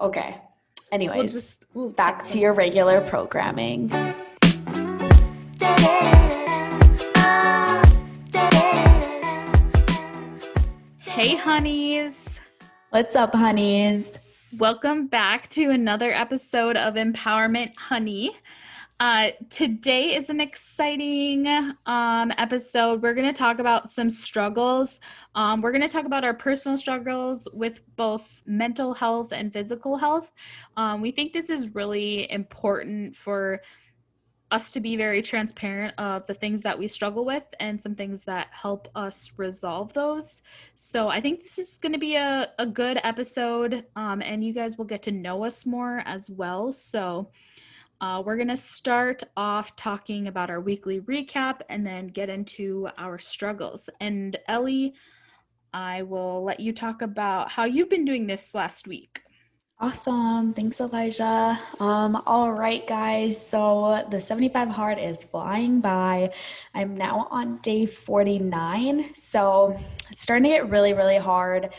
Okay. Anyways, We'll just we'll back to your regular programming. Hey honeys. What's up, honeys? Welcome back to another episode of Empowerment Honey. Uh, today is an exciting um, episode. We're going to talk about some struggles. Um, we're going to talk about our personal struggles with both mental health and physical health. Um, we think this is really important for us to be very transparent of the things that we struggle with and some things that help us resolve those. So I think this is going to be a, a good episode, um, and you guys will get to know us more as well. So uh, we're going to start off talking about our weekly recap and then get into our struggles. And Ellie, I will let you talk about how you've been doing this last week. Awesome. Thanks, Elijah. Um, all right, guys. So the 75 hard is flying by. I'm now on day 49. So it's starting to get really, really hard.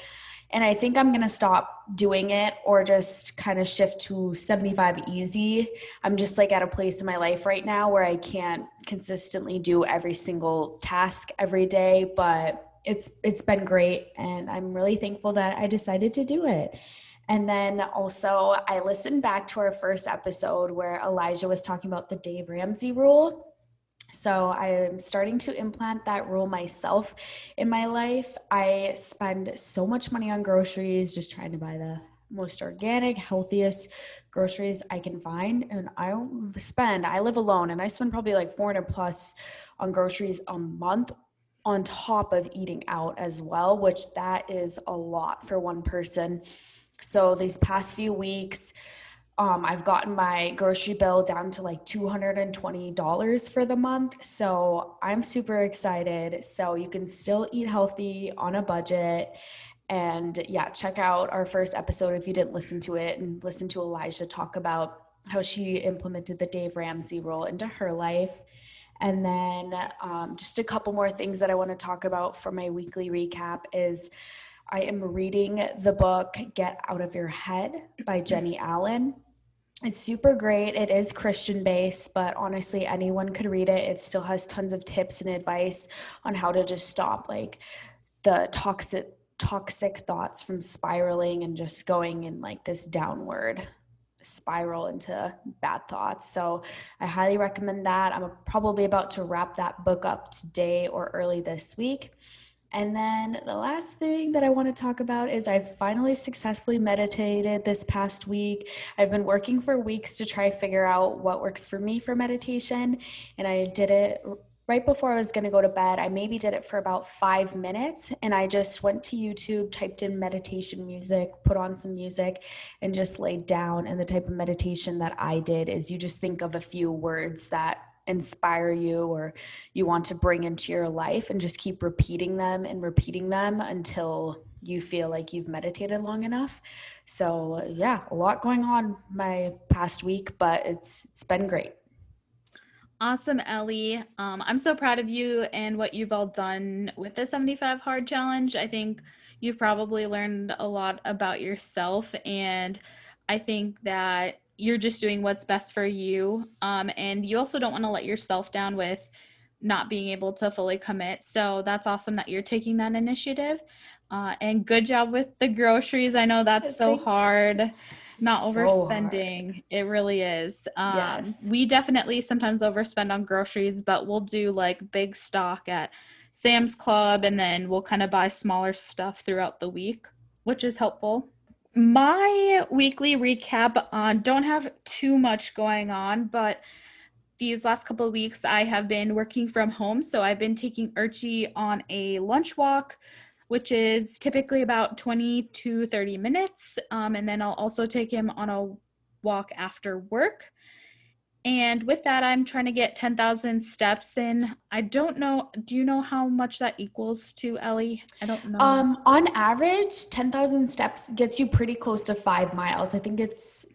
And I think I'm going to stop doing it or just kind of shift to 75 easy. I'm just like at a place in my life right now where I can't consistently do every single task every day, but it's it's been great and I'm really thankful that I decided to do it. And then also, I listened back to our first episode where Elijah was talking about the Dave Ramsey rule. So I'm starting to implant that rule myself in my life. I spend so much money on groceries, just trying to buy the most organic, healthiest groceries I can find. And I spend, I live alone and I spend probably like 400 plus on groceries a month on top of eating out as well, which that is a lot for one person. So these past few weeks, um, I've gotten my grocery bill down to like $220 for the month. So I'm super excited. So you can still eat healthy on a budget. And yeah, check out our first episode if you didn't listen to it and listen to Elijah talk about how she implemented the Dave Ramsey rule into her life. And then um, just a couple more things that I want to talk about for my weekly recap is I am reading the book Get Out of Your Head by Jennie Allen. It's super great. It is Christian based, but honestly, anyone could read it. It still has tons of tips and advice on how to just stop like the toxic toxic thoughts from spiraling and just going in like this downward spiral into bad thoughts. So I highly recommend that. I'm probably about to wrap that book up today or early this week. And then the last thing that I want to talk about is I've finally successfully meditated this past week. I've been working for weeks to try figure out what works for me for meditation, and I did it right before I was going to go to bed. I maybe did it for about 5 minutes and I just went to YouTube, typed in meditation music, put on some music and just laid down and the type of meditation that I did is you just think of a few words that inspire you or you want to bring into your life and just keep repeating them and repeating them until you feel like you've meditated long enough. So, yeah, a lot going on my past week, but it's it's been great. Awesome, Ellie. Um, I'm so proud of you and what you've all done with the 75 Hard Challenge. I think you've probably learned a lot about yourself, and I think that you're just doing what's best for you. Um, and you also don't want to let yourself down with not being able to fully commit. So that's awesome that you're taking that initiative. Uh, and good job with the groceries. I know that's so hard. Not So overspending. hard. It really is. Um, Yes. We definitely sometimes overspend on groceries, but we'll do like big stock at Sam's Club and then we'll kind of buy smaller stuff throughout the week, which is helpful my weekly recap uh, don't have too much going on but these last couple of weeks i have been working from home. So i've been taking archie on a lunch walk which is typically about 20 to 30 minutes. Um, and then i'll also take him on a walk after work and with that i'm trying to get 10000 steps in i don't know do you know how much that equals to ellie i don't know Um, on average, 10,000 steps gets you pretty close to five miles. I think it's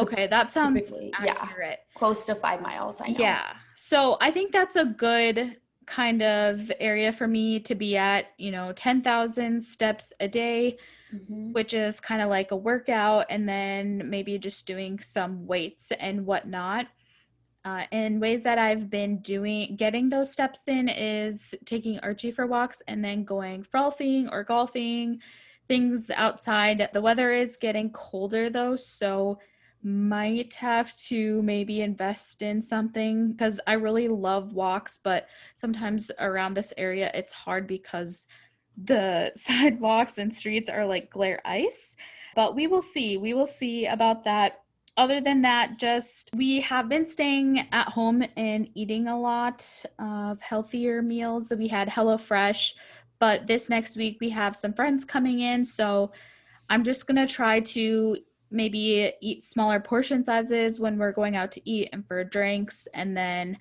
Okay, that sounds typically, yeah. close to five miles. I know. Yeah. So I think that's a good kind of area for me to be at, you know, 10,000 steps a day mm-hmm. which is kind of like a workout and then maybe just doing some weights and whatnot. Uh, and ways that I've been doing getting those steps in is taking Archie for walks and then going frolfing or golfing, things outside. The weather is getting colder though, so might have to maybe invest in something because I really love walks, but sometimes around this area it's hard because the sidewalks and streets are like glare ice. But we will see. We will see about that. Other than that, just we have been staying at home and eating a lot of healthier meals. We had HelloFresh, but this next week we have some friends coming in. So I'm just going to try to maybe eat smaller portion sizes when we're going out to eat and for drinks and then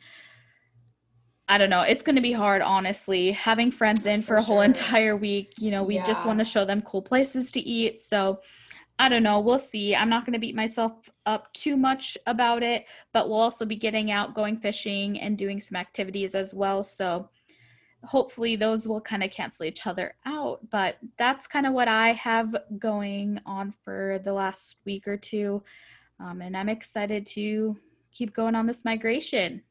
I don't know. It's going to be hard, honestly. Having friends in for, for a whole entire week, you know, we yeah. just want to show them cool places to eat. So I don't know. We'll see. I'm not going to beat myself up too much about it, but we'll also be getting out, going fishing, and doing some activities as well. So hopefully those will kind of cancel each other out. But that's kind of what I have going on for the last week or two. Um, and I'm excited to keep going on this migration.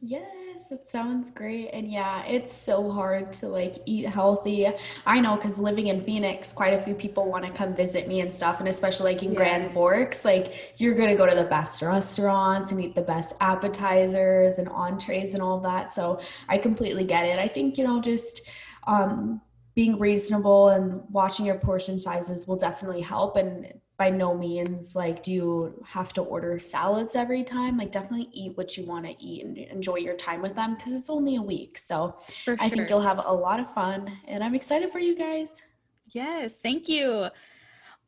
Yes, that sounds great. And yeah, it's so hard to like eat healthy. I know because living in Phoenix, quite a few people want to come visit me and stuff. And especially like in yes. Grand Forks, like you're going to go to the best restaurants and eat the best appetizers and entrees and all that. So I completely get it. I think, you know, just, um, being reasonable and watching your portion sizes will definitely help and by no means like do you have to order salads every time? Like definitely eat what you want to eat and enjoy your time with them because it's only a week. So sure. i think you'll have a lot of fun and i'm excited for you guys. Yes thank you.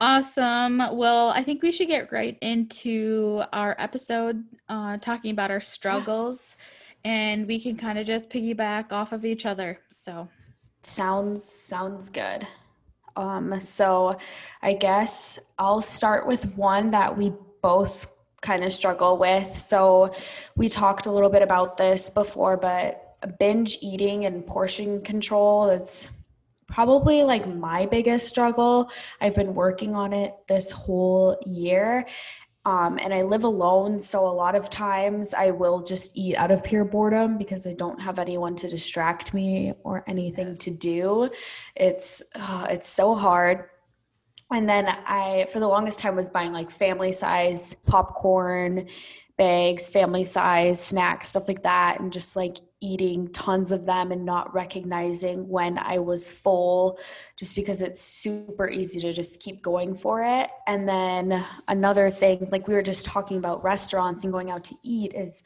Awesome. Well i think we should get right into our episode uh, talking about our struggles yeah. and we can kind of just piggyback off of each other so. Sounds sounds good um, so I guess I'll start with one that we both kind of struggle with. So we talked a little bit about this before, but binge eating and portion control, it's probably like my biggest struggle. I've been working on it this whole year. Um, and I live alone, so a lot of times I will just eat out of pure boredom because I don't have anyone to distract me or anything to do. It's uh, it's so hard. And then I, for the longest time, was buying like family size popcorn bags, family size snacks, stuff like that, and just like eating tons of them and not recognizing when I was full just because it's super easy to just keep going for it. And then another thing, like we were just talking about restaurants and going out to eat, is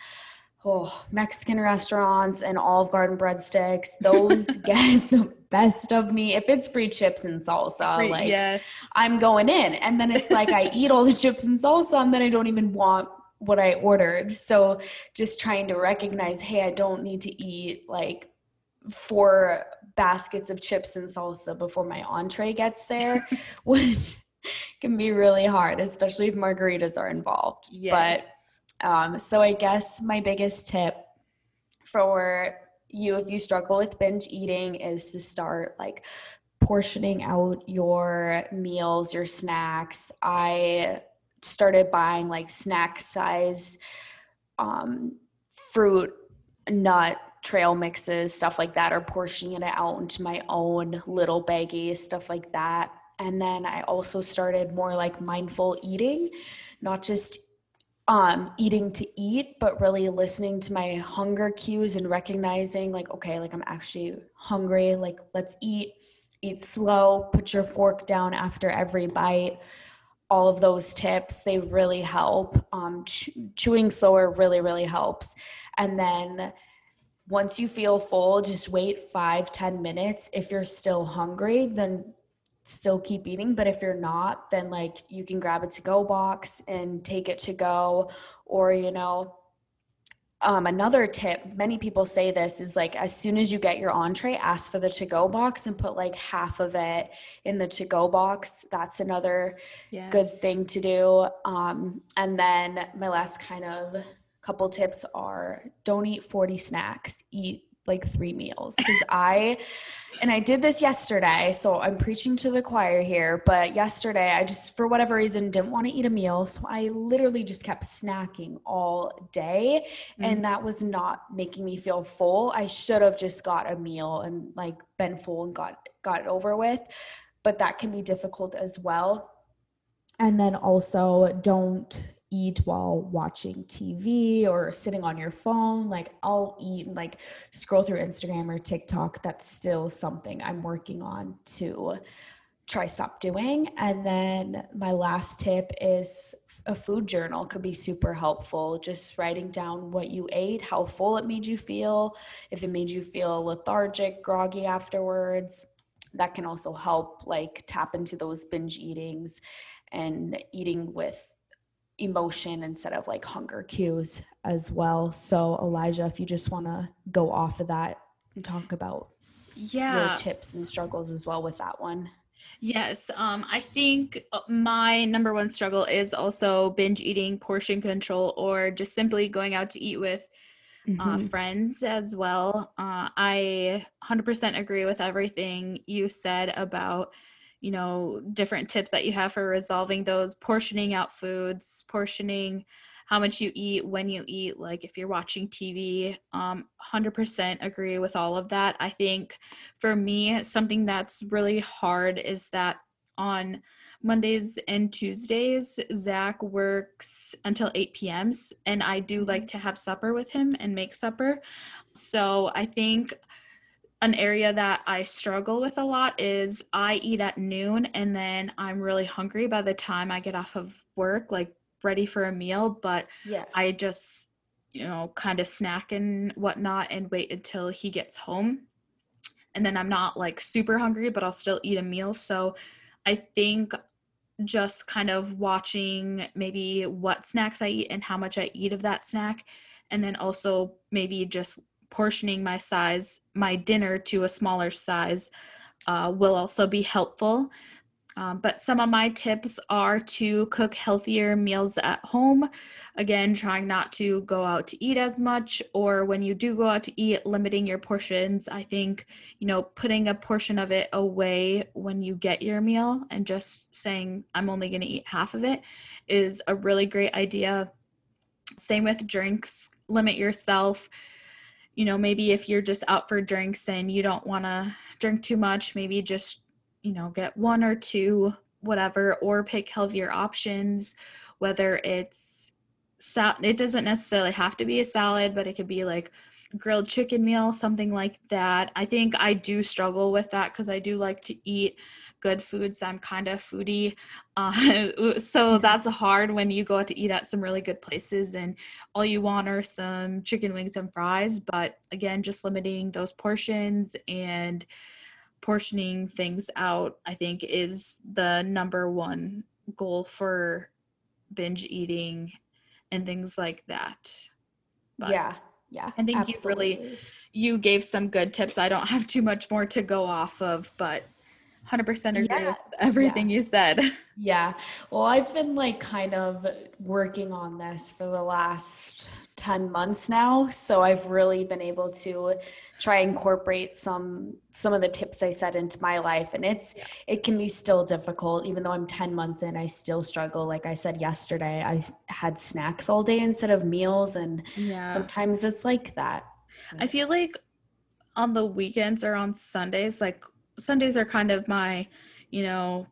oh, Mexican restaurants and Olive Garden breadsticks. Those get the best of me. If it's free chips and salsa, free, like yes. I'm going in. And then it's like I eat all the chips and salsa and then I don't even want what I ordered. So just trying to recognize, hey, I don't need to eat like four baskets of chips and salsa before my entree gets there, which can be really hard, especially if margaritas are involved. Yes. But um, so I guess my biggest tip for you if you struggle with binge eating is to start like portioning out your meals, your snacks. I started buying like snack sized um, fruit, nut, trail mixes, stuff like that, or portioning it out into my own little baggies, stuff like that. And then I also started more like mindful eating, not just um eating to eat but really listening to my hunger cues and recognizing like okay like i'm actually hungry like let's eat eat slow put your fork down after every bite all of those tips. They really help. Um, chewing slower really really helps. And then once you feel full just wait five ten minutes. If you're still hungry then still keep eating. But if you're not then like you can grab a to go box and take it to go. Or you know um, another tip, many people say this is like as soon as you get your entree, ask for the to go box and put like half of it in the to go box. That's another yes. good thing to do. Um, and then my last kind of couple tips are don't eat 40 snacks, eat like three meals because I and I did this yesterday, so I'm preaching to the choir here, but yesterday I just for whatever reason didn't want to eat a meal, so I literally just kept snacking all day mm-hmm. and that was not making me feel full. I should have just got a meal and like been full and got got it over with, but that can be difficult as well. And then also don't eat while watching TV or sitting on your phone. Like I'll eat and like scroll through Instagram or TikTok. That's still something I'm working on to try stop doing. And then my last tip is a food journal could be super helpful. Just writing down what you ate, how full it made you feel, if it made you feel lethargic, groggy afterwards. That can also help like tap into those binge eatings and eating with emotion instead of like hunger cues as well. So, Elijah, if you just want to go off of that and talk about yeah your tips and struggles as well with that one. Yes, um, I think uh, my number one struggle is also binge eating, portion control, or just simply going out to eat with uh, mm-hmm. uh, friends as well. Uh, I 100% agree with everything you said about you know different tips that you have for resolving those portioning out foods portioning how much you eat when you eat like if you're watching tv um 100% agree with all of that i think for me something that's really hard is that on mondays and tuesdays zach works until 8 p.m and i do mm-hmm. like to have supper with him and make supper so i think an area that I struggle with a lot is I eat at noon and then I'm really hungry by the time I get off of work, like ready for a meal. But yeah. I just, you know, kind of snack and whatnot and wait until he gets home. And then I'm not like super hungry, but I'll still eat a meal. So I think just kind of watching maybe what snacks I eat and how much I eat of that snack. And then also maybe just portioning my size, my dinner to a smaller size uh, will also be helpful. Um, but some of my tips are to cook healthier meals at home. Again, trying not to go out to eat as much, or when you do go out to eat, limiting your portions. I think, you know, putting a portion of it away when you get your meal and just saying, I'm only going to eat half of it is a really great idea. Same with drinks, limit yourself you know, maybe if you're just out for drinks and you don't want to drink too much, maybe just, you know, get one or two, whatever, or pick healthier options, whether it's sal- it doesn't necessarily have to be a salad, but it could be like grilled chicken meal, something like that. I think I do struggle with that because I do like to eat good foods. I'm kind of foodie. Uh, so that's hard when you go out to eat at some really good places and all you want are some chicken wings and fries. But again, just limiting those portions and portioning things out, I think, is the number one goal for binge eating and things like that. But yeah. Yeah. I think absolutely. you really you gave some good tips. I don't have too much more to go off of, but 100% agree yeah. with everything yeah. you said. Yeah. Well, I've been like kind of working on this for the last 10 months now, so I've really been able to try incorporate some some of the tips I said into my life and it's yeah. it can be still difficult even though I'm 10 months in I still struggle like I said yesterday I had snacks all day instead of meals and yeah. sometimes it's like that. I feel like on the weekends or on Sundays like Sundays are kind of my, you know,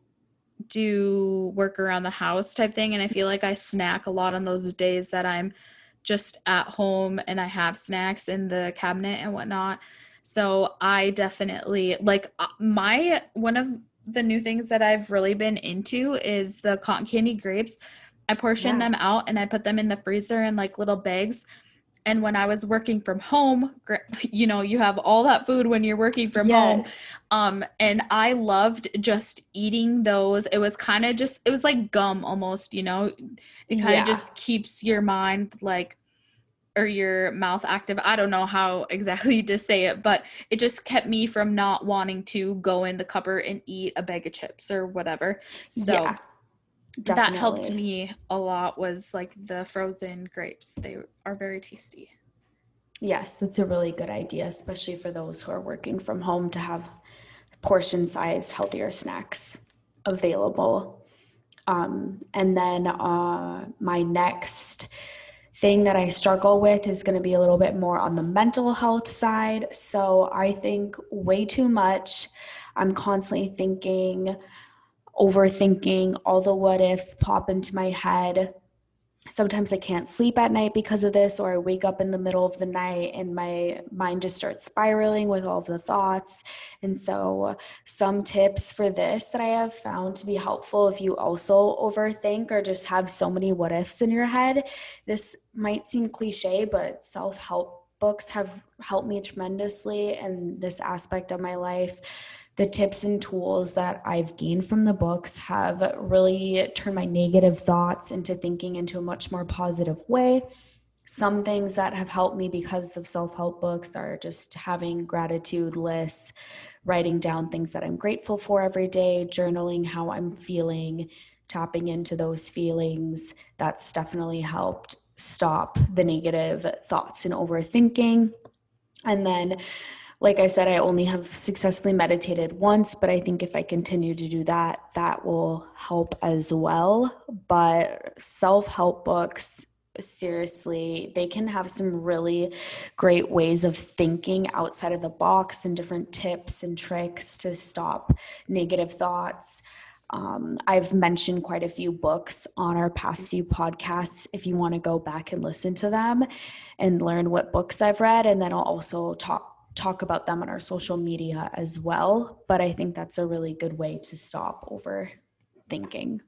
do work around the house type thing. And I feel like I snack a lot on those days that I'm just at home and I have snacks in the cabinet and whatnot. So I definitely like uh, my one of the new things that I've really been into is the cotton candy grapes. I portion yeah. them out and I put them in the freezer in like little bags and when i was working from home you know you have all that food when you're working from yes. home um and i loved just eating those. It was kind of just it was like gum almost you know? It kind of yeah. just keeps your mind like or your mouth active. I don't know how exactly to say it but it just kept me from not wanting to go in the cupboard and eat a bag of chips or whatever. So yeah Definitely. that helped me a lot was like the frozen grapes. They are very tasty. Yes, that's a really good idea, especially for those who are working from home to have portion sized healthier snacks available. Um, and then uh, my next thing that I struggle with is going to be a little bit more on the mental health side. So I think way too much. I'm constantly thinking, overthinking, all the what ifs pop into my head sometimes I can't sleep at night because of this, or I wake up in the middle of the night and my mind just starts spiraling with all the thoughts. And so, some tips for this that I have found to be helpful if you also overthink or just have so many what ifs in your head. This might seem cliche, but self help books have helped me tremendously in this aspect of my life the tips and tools that I've gained from the books have really turned my negative thoughts into thinking into a much more positive way. Some things that have helped me because of self help books are just having gratitude lists, writing down things that I'm grateful for every day, journaling how I'm feeling, tapping into those feelings. That's definitely helped stop the negative thoughts and overthinking. And then like I said, I only have successfully meditated once, but I think if I continue to do that, that will help as well. But self help books, seriously, they can have some really great ways of thinking outside of the box and different tips and tricks to stop negative thoughts. Um, I've mentioned quite a few books on our past few podcasts if you want to go back and listen to them and learn what books I've read. And then I'll also talk talk about them on our social media as well. But I think that's a really good way to stop overthinking.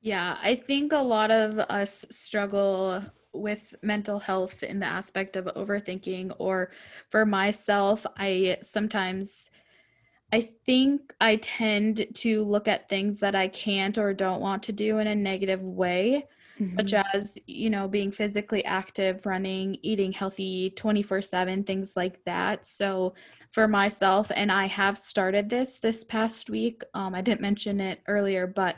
Yeah, I think a lot of us struggle with mental health in the aspect of overthinking, or for myself, I sometimes. I think I tend to look at things that I can't or don't want to do in a negative way mm-hmm. such as, you know, being physically active, running, eating healthy 24 7, things like that. So, for myself, and I have started this this past week, um, I didn't mention it earlier, but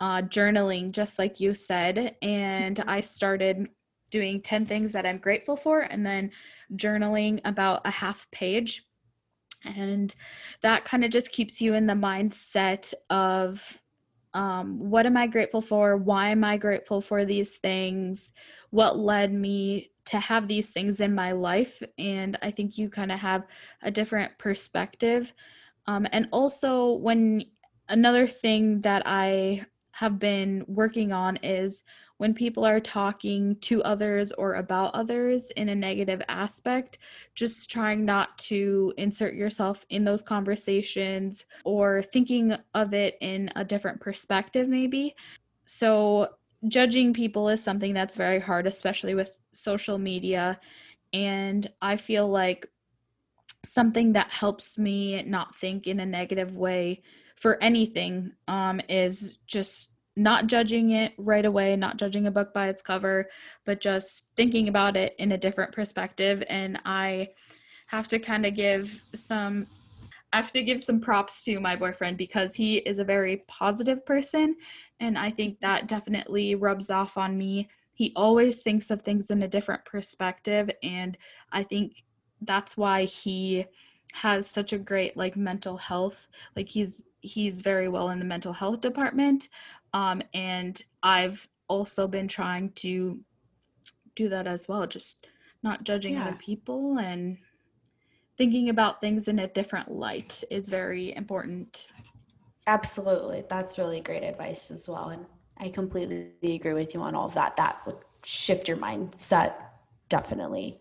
uh, journaling, just like you said. And mm-hmm. I started doing 10 things that I'm grateful for and then journaling about a half page. And that kind of just keeps you in the mindset of um, what am I grateful for? Why am I grateful for these things? What led me to have these things in my life? And I think you kind of have a different perspective. Um, and also, when another thing that I have been working on is when people are talking to others or about others in a negative aspect, just trying not to insert yourself in those conversations or thinking of it in a different perspective, maybe. So, judging people is something that's very hard, especially with social media. And I feel like something that helps me not think in a negative way for anything um, is just not judging it right away, not judging a book by its cover, but just thinking about it in a different perspective. And I have to kind of give some I have to give some props to my boyfriend because he is a very positive person and I think that definitely rubs off on me. He always thinks of things in a different perspective and I think that's why he has such a great like mental health. Like he's he's very well in the mental health department um, and I've also been trying to do that as well, just not judging yeah. other people and thinking about things in a different light is very important. Absolutely. That's really great advice as well. And I completely agree with you on all of that. That would shift your mindset, definitely.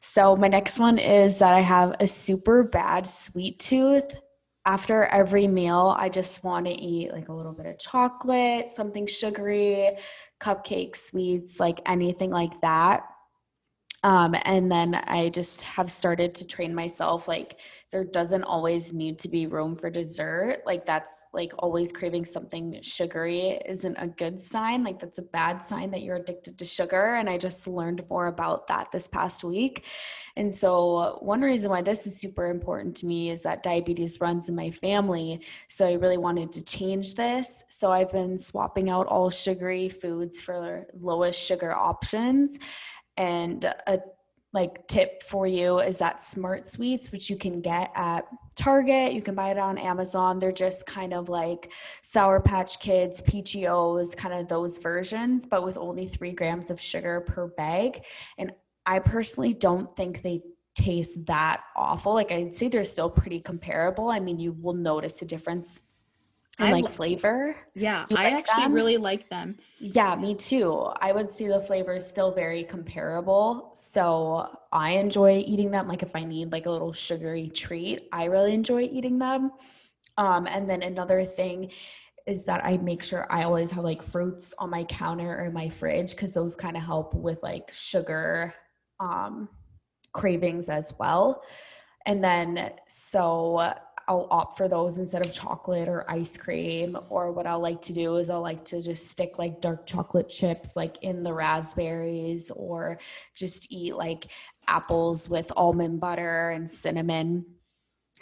So, my next one is that I have a super bad sweet tooth after every meal, I just want to eat like a little bit of chocolate, something sugary, cupcakes, sweets, like anything like that. Um, and then I just have started to train myself like there doesn't always need to be room for dessert. Like that's like always craving something sugary isn't a good sign. Like that's a bad sign that you're addicted to sugar. And I just learned more about that this past week. And so one reason why this is super important to me is that diabetes runs in my family. So I really wanted to change this. So I've been swapping out all sugary foods for lowest sugar options and a like tip for you is that SmartSweets which you can get at target you can buy it on amazon they're just kind of like sour patch kids peachios kind of those versions but with only three grams of sugar per bag. And i personally don't think they taste that awful. Like i'd say they're still pretty comparable. I mean you will notice a difference and like flavor. Yeah, you I like actually them? really like them. Yeah, me too. I would see the flavors still very comparable. So I enjoy eating them. Like if I need like a little sugary treat, I really enjoy eating them. Um, and then another thing is that I make sure I always have like fruits on my counter or in my fridge because those kind of help with like sugar um, cravings as well. And then so I'll opt for those instead of chocolate or ice cream. Or what I'll like to do is I'll like to just stick like dark chocolate chips like in the raspberries or just eat like apples with almond butter and cinnamon,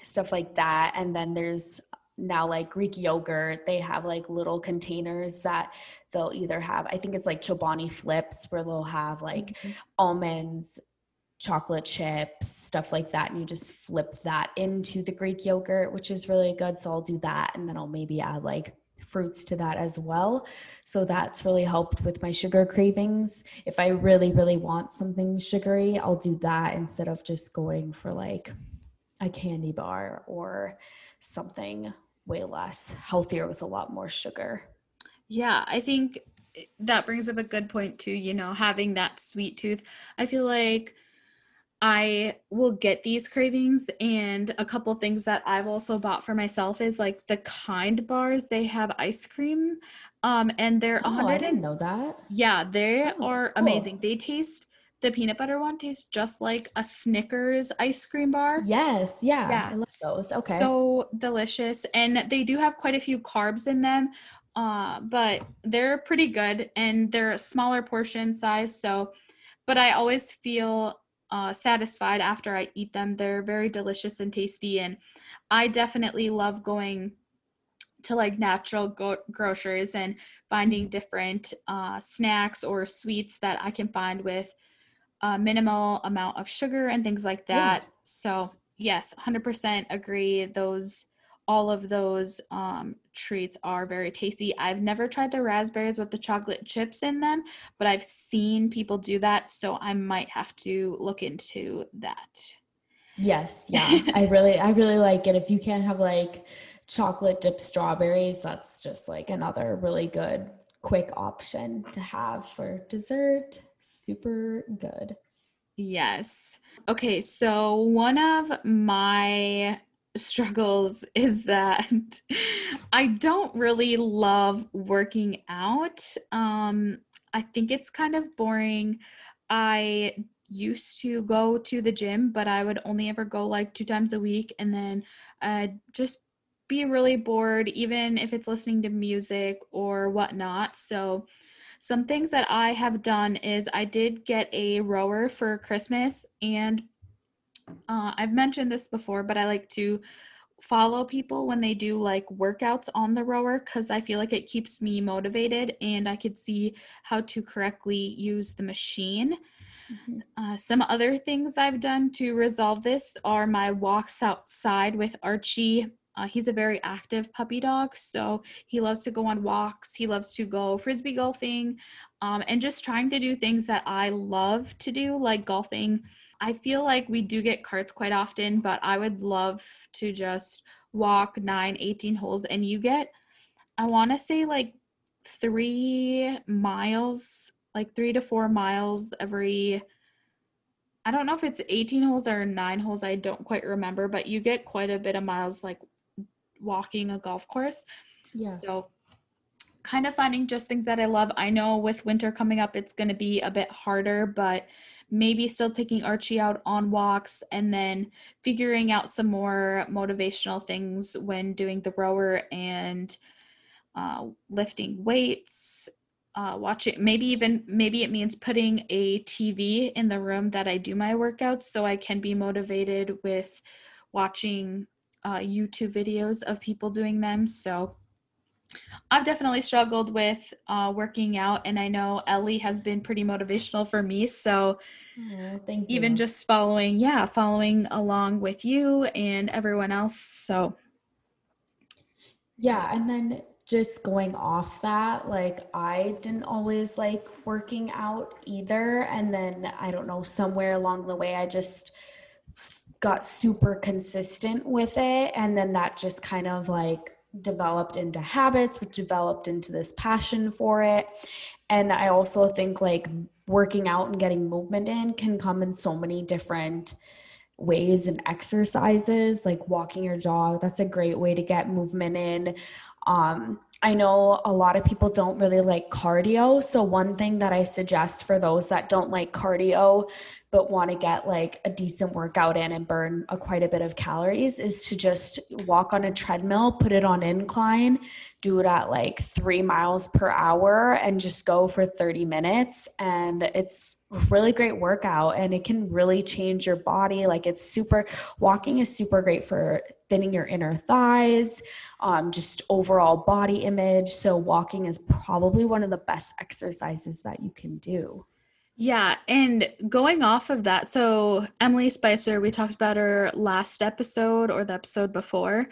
stuff like that. And then there's now like Greek yogurt, they have like little containers that they'll either have, I think it's like Chobani flips where they'll have like mm-hmm. almonds, chocolate chips, stuff like that. And you just flip that into the Greek yogurt, which is really good. So I'll do that. And then I'll maybe add like fruits to that as well. So that's really helped with my sugar cravings. If I really, really want something sugary, I'll do that instead of just going for like a candy bar or something way less healthier with a lot more sugar. Yeah, I think that brings up a good point too, you know, having that sweet tooth. I feel like I will get these cravings and a couple things that I've also bought for myself is like the kind bars they have ice cream um and they're oh, I didn't know that. Yeah, they oh, are cool. amazing. They taste the peanut butter one tastes just like a Snickers ice cream bar. Yes, yeah. Yeah, I love those. Okay. So delicious and they do have quite a few carbs in them. Uh, but they're pretty good and they're a smaller portion size so but I always feel uh, satisfied after I eat them. They're very delicious and tasty, and I definitely love going to like natural go- grocers and finding different uh, snacks or sweets that I can find with a minimal amount of sugar and things like that. Yeah. So, yes, 100% agree. Those all of those um, treats are very tasty. I've never tried the raspberries with the chocolate chips in them, but I've seen people do that, so I might have to look into that. Yes, yeah. I really I really like it. If you can't have like chocolate dipped strawberries, that's just like another really good quick option to have for dessert. Super good. Yes. Okay, so one of my struggles is that I don't really love working out. Um, I think it's kind of boring. I used to go to the gym, but I would only ever go like two times a week and then I'd just be really bored, even if it's listening to music or whatnot. So, some things that I have done is I did get a rower for Christmas and uh, I've mentioned this before, but I like to follow people when they do like workouts on the rower because I feel like it keeps me motivated and I could see how to correctly use the machine. Mm-hmm. Uh, some other things I've done to resolve this are my walks outside with Archie. Uh, he's a very active puppy dog, so he loves to go on walks. He loves to go frisbee golfing um, and just trying to do things that I love to do, like golfing I feel like we do get carts quite often, but I would love to just walk 9, 18 holes and you get, I want to say like three miles, like three to four miles every. I don't know if it's 18 holes or nine holes. I don't quite remember, but you get quite a bit of miles like walking a golf course. Yeah. So kind of finding just things that I love. I know with winter coming up, it's going to be a bit harder, but maybe still taking Archie out on walks and then figuring out some more motivational things when doing the rower and uh, lifting weights. Uh, watching maybe even maybe it means putting a TV in the room that I do my workouts so I can be motivated with watching uh, YouTube videos of people doing them. So I've definitely struggled with uh, working out, and I know Ellie has been pretty motivational for me. So, Oh, thank you. even just following, yeah, following along with you and everyone else. So, Yeah, and then just going off that, like I didn't always like working out either. And then I don't know, somewhere along the way, I just got super consistent with it. And then that just kind of like developed into habits, which developed into this passion for it. And I also think like working out and getting movement in can come in so many different ways and exercises like walking your dog that's a great way to get movement in um, i know a lot of people don't really like cardio so one thing that i suggest for those that don't like cardio but want to get like a decent workout in and burn a, quite a bit of calories is to just walk on a treadmill put it on incline do it at like three miles per hour and just go for 30 minutes. And it's a really great workout and it can really change your body. Like it's super, walking is super great for thinning your inner thighs, um, just overall body image. So, walking is probably one of the best exercises that you can do. Yeah. And going off of that, so Emily Spicer, we talked about her last episode or the episode before.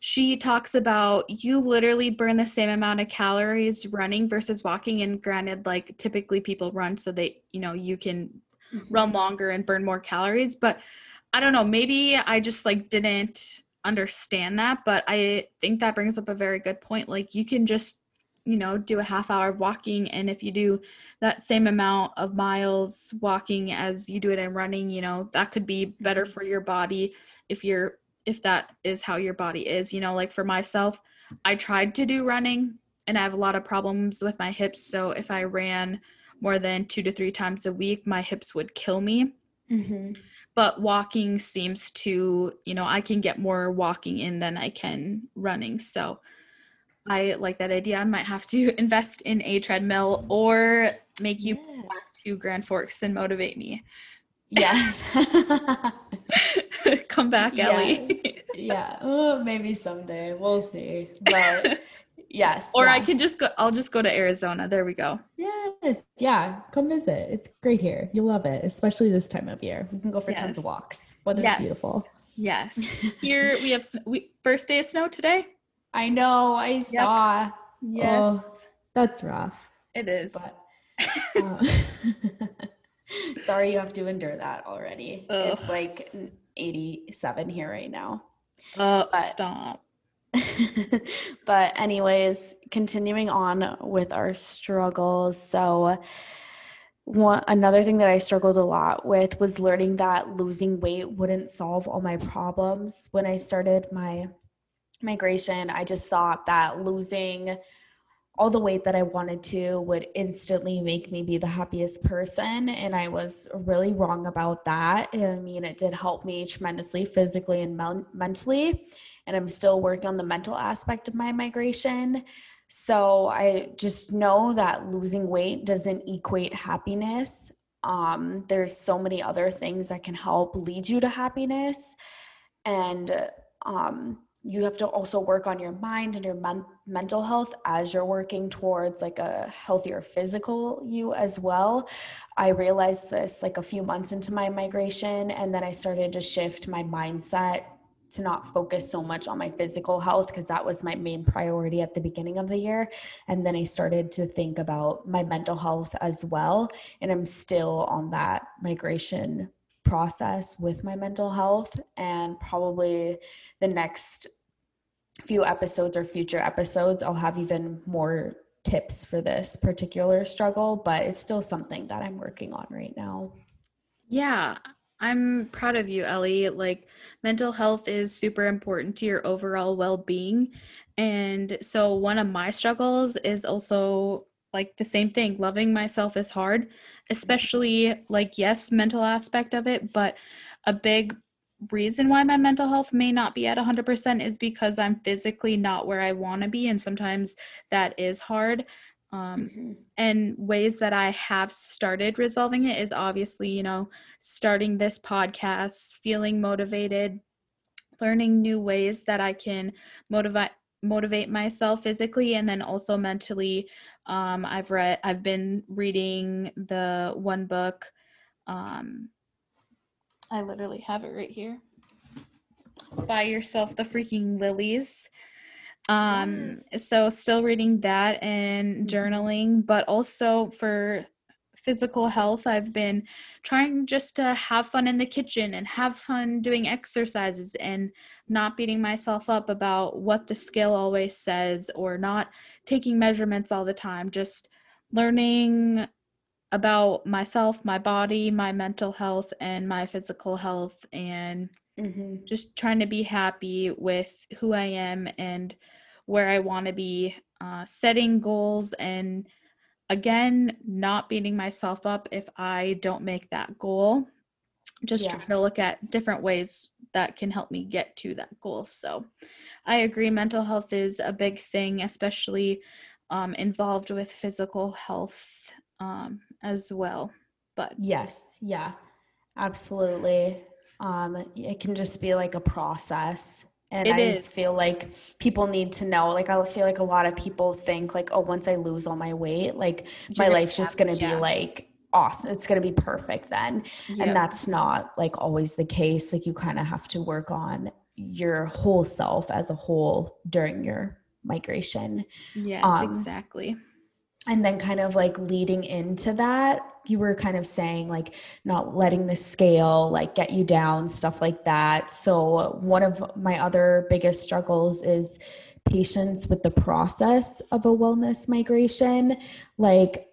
She talks about you literally burn the same amount of calories running versus walking. And granted, like typically people run so they, you know, you can mm-hmm. run longer and burn more calories. But I don't know, maybe I just like didn't understand that. But I think that brings up a very good point. Like you can just, you know, do a half hour of walking. And if you do that same amount of miles walking as you do it in running, you know, that could be better Mhm. for your body if you're if that is how your body is. You know, like for myself, I tried to do running and I have a lot of problems with my hips. So if I ran more than two to three times a week, my hips would kill me. Mhm. But walking seems to, you know, I can get more walking in than I can running. So I like that idea. I might have to invest in a treadmill or make you Yeah. back to Grand Forks and motivate me. Yes. Come back, Ellie. Yes. yeah. Oh, maybe someday. We'll see. But yes. or I yeah. can just go I'll just go to Arizona. There we go. Yes. Yeah. Come visit. It's great here. You'll love it, especially this time of year. We can go for tons of walks. Weather's Yes. beautiful. Yes. Here we have we, first day of snow today. I know. I saw. Yes. That's rough. It is. But uh, sorry you have to endure that already. It's like 87 here right now. Oh, but- stop. but anyways, continuing on with our struggles. So one another thing that I struggled a lot with was learning that losing weight wouldn't solve all my problems. When I started my migration, I just thought that losing all the weight that I wanted to would instantly make me be the happiest person. And I was really wrong about that. I mean, it did help me tremendously physically and men- mentally. And I'm still working on the mental aspect of my migration. So I just know that losing weight doesn't equate happiness. Um, there's so many other things that can help lead you to happiness. And um, you have to also work on your mind and your men- mental health as you're working towards like a healthier physical you as well. I realized this like a few months into my migration and then i started to shift my mindset to not focus so much on my physical health because that was my main priority at the beginning of the year. And then i started to think about my mental health as well and i'm still on that migration process with my mental health. And probably the next few episodes or future episodes, I'll have even more tips for this particular struggle, but it's still something that I'm working on right now. Yeah, I'm proud of you, Ellie. Like, mental health is super important to your overall well being. And so, one of my struggles is also like the same thing. Loving myself is hard, especially like, yes, mental aspect of it, but a big reason why my mental health may not be at 100% is because I'm physically not where I want to be. And sometimes that is hard. Um, and ways that I have started resolving it is obviously, you know, starting this podcast, feeling motivated, learning new ways that I can motivate motivate myself physically and then also mentally. Um, I've read, I've been reading the one book. Um, I literally have it right here. Buy yourself the freaking lilies. Um, so still reading that and Mhm. journaling, but also for physical health, I've been trying just to have fun in the kitchen and have fun doing exercises and not beating myself up about what the scale always says or not taking measurements all the time. Just learning about myself, my body, my mental health, and my physical health, and hmm just trying to be happy with who I am and where I want to be, uh, setting goals, and again, not beating myself up if I don't make that goal. Just Yeah. trying to look at different ways that can help me get to that goal. So I agree, mental health is a big thing, especially um, involved with physical health um, as well. But Yes, yeah, absolutely. Um, it can just be like a process. And It I just feel like people need to know, like I feel like a lot of people think like, oh, once I lose all my weight, like you're my life's just gonna be yeah, like awesome. It's gonna be perfect then. yeah. And that's not like always the case. Like you kind of have to work on your whole self as a whole during your migration. yes, um, exactly. And then, kind of like leading into that, you were kind of saying like not letting the scale like get you down, stuff like that. So, one of my other biggest struggles is patience with the process of a wellness migration. Like,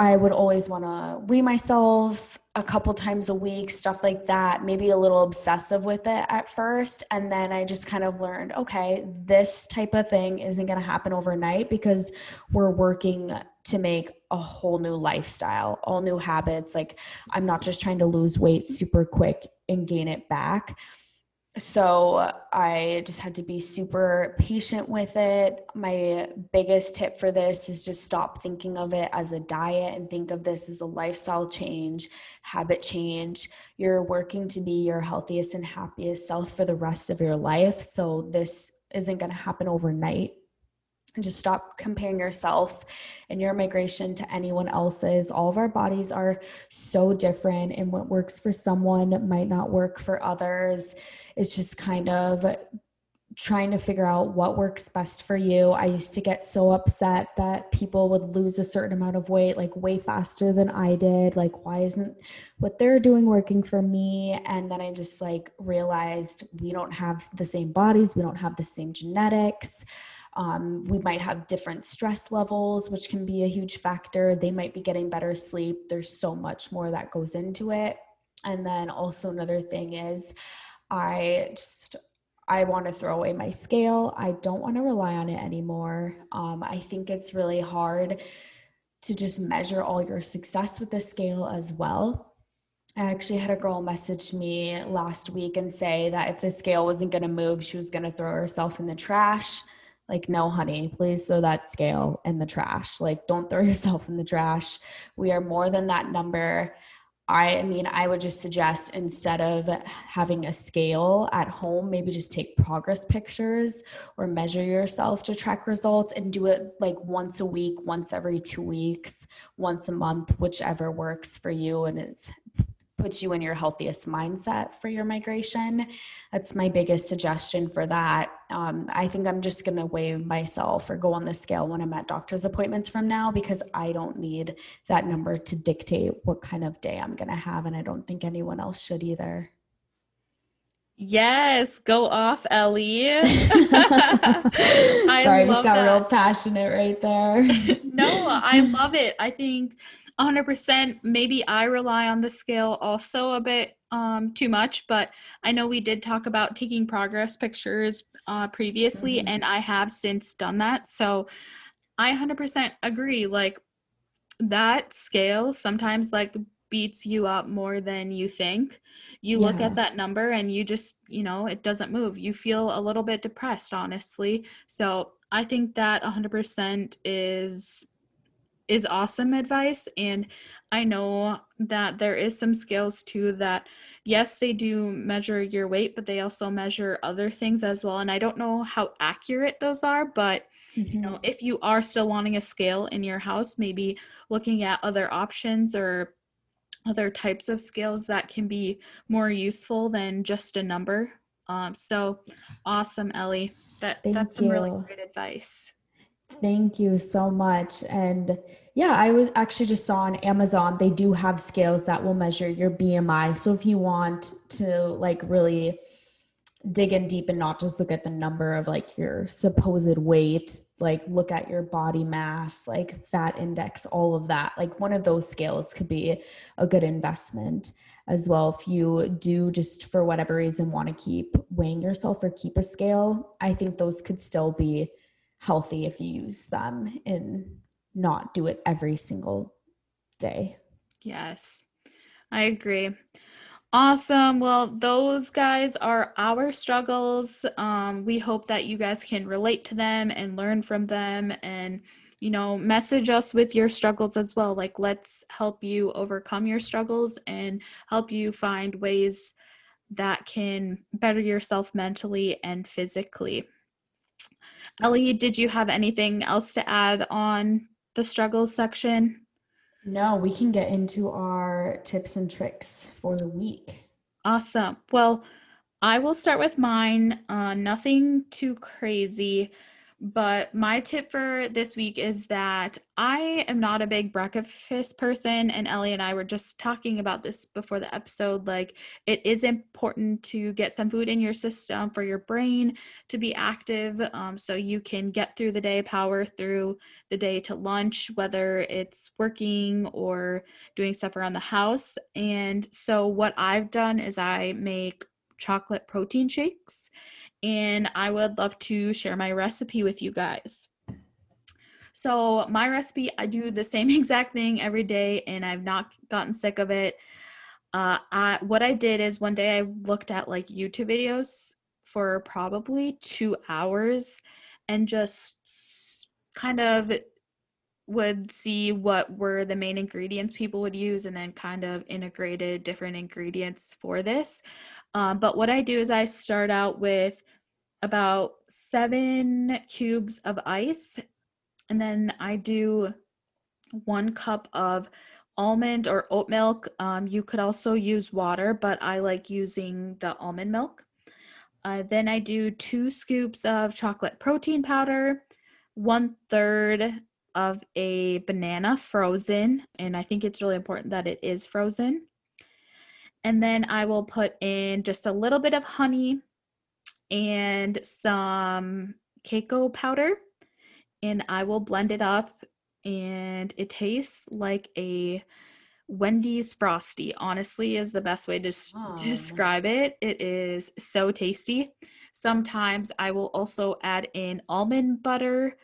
I would always want to weigh myself a couple times a week, stuff like that, maybe a little obsessive with it at first. And then I just kind of learned okay, this type of thing isn't going to happen overnight because we're working to make a whole new lifestyle, all new habits. Like, I'm not just trying to lose weight super quick and gain it back. So I just had to be super patient with it. My biggest tip for this is just stop thinking of it as a diet and think of this as a lifestyle change, habit change. You're working to be your healthiest and happiest self for the rest of your life. So this isn't going to happen overnight. And just stop comparing yourself and your migration to anyone else's. All of our bodies are so different, and what works for someone might not work for others. It's just kind of trying to figure out what works best for you. I used to get so upset that people would lose a certain amount of weight like way faster than I did. Like, why isn't what they're doing working for me? And then I just like realized we don't have the same bodies, we don't have the same genetics. Um, we might have different stress levels, which can be a huge factor. They might be getting better sleep. There's so much more that goes into it. And then also, another thing is, I just I want to throw away my scale. I don't want to rely on it anymore. Um, I think it's really hard to just measure all your success with the scale as well. I actually had a girl message me last week and say that if the scale wasn't going to move, she was going to throw herself in the trash. Like, no, honey, please throw that scale in the trash. Like, don't throw yourself in the trash. We are more than that number. I mean, I would just suggest instead of having a scale at home, maybe just take progress pictures or measure yourself to track results and do it like once a week, once every two weeks, once a month, whichever works for you and it's puts you in your healthiest mindset for your migration. That's my biggest suggestion for that. Um, I think I'm just going to weigh myself or go on the scale when I'm at doctor's appointments from now because I don't need that number to dictate what kind of day I'm going to have. And I don't think anyone else should either. Yes, go off, Ellie. Sorry, I I just got that. real passionate right there. no, I love it. I think 100% maybe I rely on the scale also a bit um, too much, but I know we did talk about taking progress pictures uh, previously, Mhm. and I have since done that. So I 100% agree. Like that scale sometimes like beats you up more than you think. You look at that number and you just, you know, it doesn't move. You feel a little bit depressed, honestly. So I think that 100% is is awesome advice. And I know that there is some scales too that, yes, they do measure your weight, but they also measure other things as well. And I don't know how accurate those are, but mm-hmm. you know, mm-hmm. if you are still wanting a scale in your house, maybe looking at other options or other types of scales that can be more useful than just a number. Um, so awesome, Ellie. That Thank that's some you. really great advice. Thank you so much. And yeah, I was actually just saw on Amazon, they do have scales that will measure your BMI. So if you want to like really dig in deep and not just look at the number of like your supposed weight, like look at your body mass, like fat index, all of that. Like one of those scales could be a good investment as well. If you do just for whatever reason want to keep weighing yourself or keep a scale, I think those could still be healthy if you use them and not do it every single day. Yes, I agree. Awesome. Well, those guys are our struggles. Um, we hope that you guys can relate to them and learn from them and, you know, message us with your struggles as well. Like, let's help you overcome your struggles and help you find ways that can better yourself mentally and physically. Ellie, did you have anything else to add on the struggles section? No, we can get into our tips and tricks for the week. Awesome. Well, I will start with mine. Uh, nothing too crazy. But my tip for this week is that I am not a big breakfast person, and Ellie and I were just talking about this before the episode. Like, it is important to get some food in your system for your brain to be active um, so you can get through the day, power through the day to lunch, whether it's working or doing stuff around the house. And so, what I've done is I make chocolate protein shakes and I would love to share my recipe with you guys. So, my recipe, I do the same exact thing every day, and I've not gotten sick of it. Uh, I, what I did is one day I looked at like YouTube videos for probably two hours and just kind of would see what were the main ingredients people would use and then kind of integrated different ingredients for this. Um, but what I do is I start out with about seven cubes of ice, and then I do one cup of almond or oat milk. Um, you could also use water, but I like using the almond milk. Uh, then I do two scoops of chocolate protein powder, one third of a banana frozen, and I think it's really important that it is frozen. And then I will put in just a little bit of honey and some cocoa powder, and I will blend it up. And it tastes like a Wendy's Frosty, honestly, is the best way to oh. describe it. It is so tasty. Sometimes I will also add in almond butter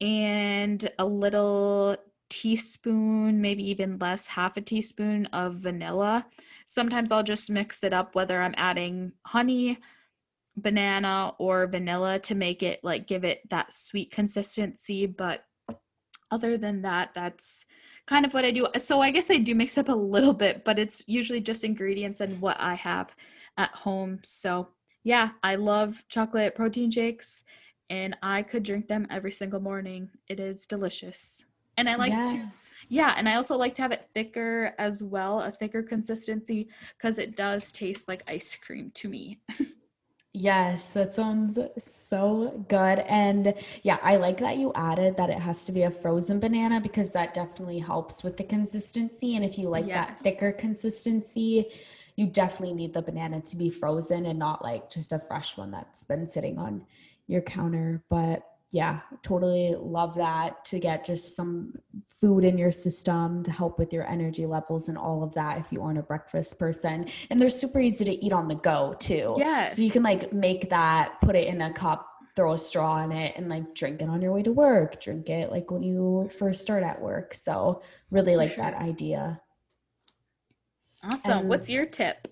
and a little teaspoon, maybe even less, half a teaspoon of vanilla. Sometimes I'll just mix it up, whether I'm adding honey, banana, or vanilla to make it like give it that sweet consistency. But other than that, that's kind of what I do. So I guess I do mix up a little bit, but it's usually just ingredients and what I have at home. So yeah, I love chocolate protein shakes and I could drink them every single morning. It is delicious. And I like to yeah, and I also like to have it thicker as well, a thicker consistency because it does taste like ice cream to me. Yes, that sounds so good. And yeah, I like that you added that it has to be a frozen banana because that definitely helps with the consistency. And if you like yes. that thicker consistency, you definitely need the banana to be frozen and not like just a fresh one that's been sitting on your counter. But yeah, totally love that to get just some food in your system to help with your energy levels and all of that if you aren't a breakfast person. And they're super easy to eat on the go too. Yes. So you can like make that, put it in a cup, throw a straw in it, and like drink it on your way to work, drink it like when you first start at work. So really like sure. that idea. Awesome. And What's your tip?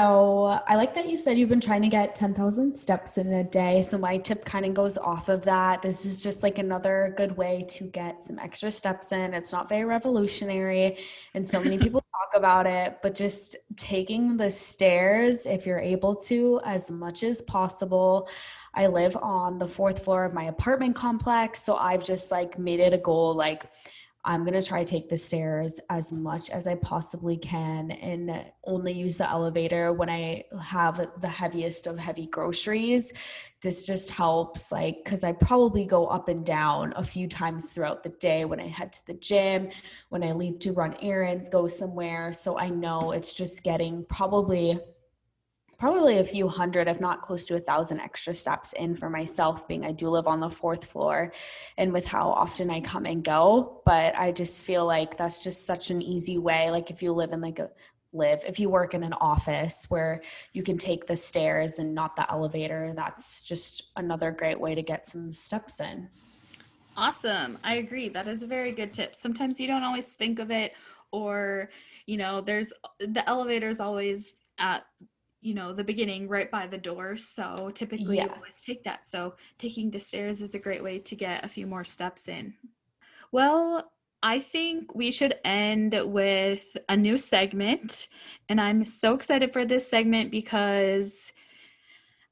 So I like that you said you've been trying to get 10,000 steps in a day. So my tip kind of goes off of that. This is just like another good way to get some extra steps in. It's not very revolutionary, and so many people talk about it, but just taking the stairs, if you're able to, as much as possible. I live on the fourth floor of my apartment complex. So I've just like made it a goal, like, I'm going to try to take the stairs as much as I possibly can and only use the elevator when I have the heaviest of heavy groceries. This just helps, like, because I probably go up and down a few times throughout the day when I head to the gym, when I leave to run errands, go somewhere. So I know it's just getting probably probably a few hundred, if not close to a thousand extra steps in for myself, being I do live on the fourth floor and with how often I come and go. But I just feel like that's just such an easy way. Like if you live in like a live, if you work in an office where you can take the stairs and not the elevator, that's just another great way to get some steps in. Awesome. I agree. That is a very good tip. Sometimes you don't always think of it or you know there's the elevator is always at you know the beginning right by the door so typically yeah. you always take that so taking the stairs is a great way to get a few more steps in well i think we should end with a new segment and i'm so excited for this segment because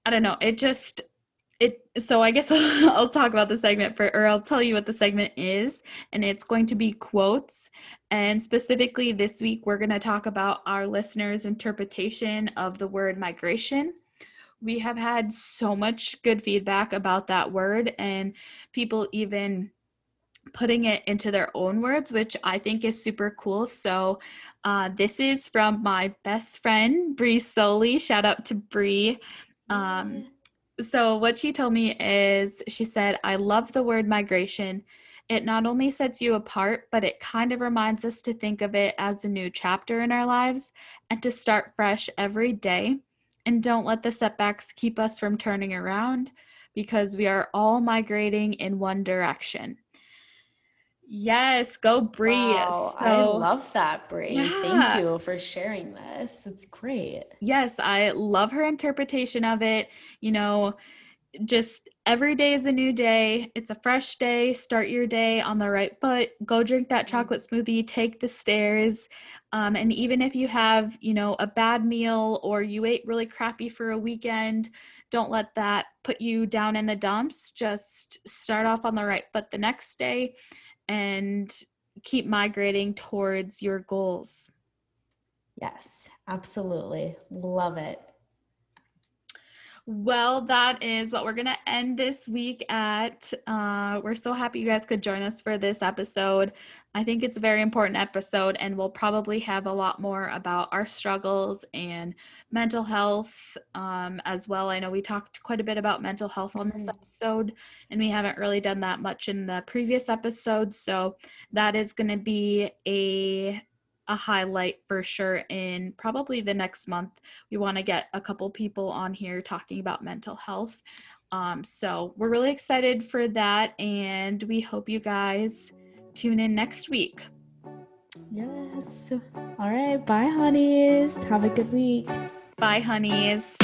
i don't know it just it so i guess i'll talk about the segment for or i'll tell you what the segment is and it's going to be quotes and specifically this week we're going to talk about our listeners interpretation of the word migration we have had so much good feedback about that word and people even putting it into their own words which i think is super cool so uh, this is from my best friend Bree Soli. Shout out to Bree. Um, so, what she told me is she said, I love the word migration. It not only sets you apart, but it kind of reminds us to think of it as a new chapter in our lives and to start fresh every day. And don't let the setbacks keep us from turning around because we are all migrating in one direction. Yes, go Bree. Wow, so, I love that, Bree. Yeah. Thank you for sharing this. It's great. Yes, I love her interpretation of it. You know, just every day is a new day. It's a fresh day. Start your day on the right foot. Go drink that mm-hmm. chocolate smoothie. Take the stairs. Um, and even if you have, you know, a bad meal or you ate really crappy for a weekend, don't let that put you down in the dumps. Just start off on the right foot the next day and keep migrating towards your goals. Yes, absolutely. Love it. Well, that is what we're going to end this week at. Uh, we're so happy you guys could join us for this episode. I think it's a very important episode, and we'll probably have a lot more about our struggles and mental health um, as well. I know we talked quite a bit about mental health on this mm-hmm. episode, and we haven't really done that much in the previous episode. So, that is going to be a a highlight for sure in probably the next month. We want to get a couple people on here talking about mental health. Um, so we're really excited for that, and we hope you guys tune in next week. Yes. All right. Bye, honeys. Have a good week. Bye, honeys.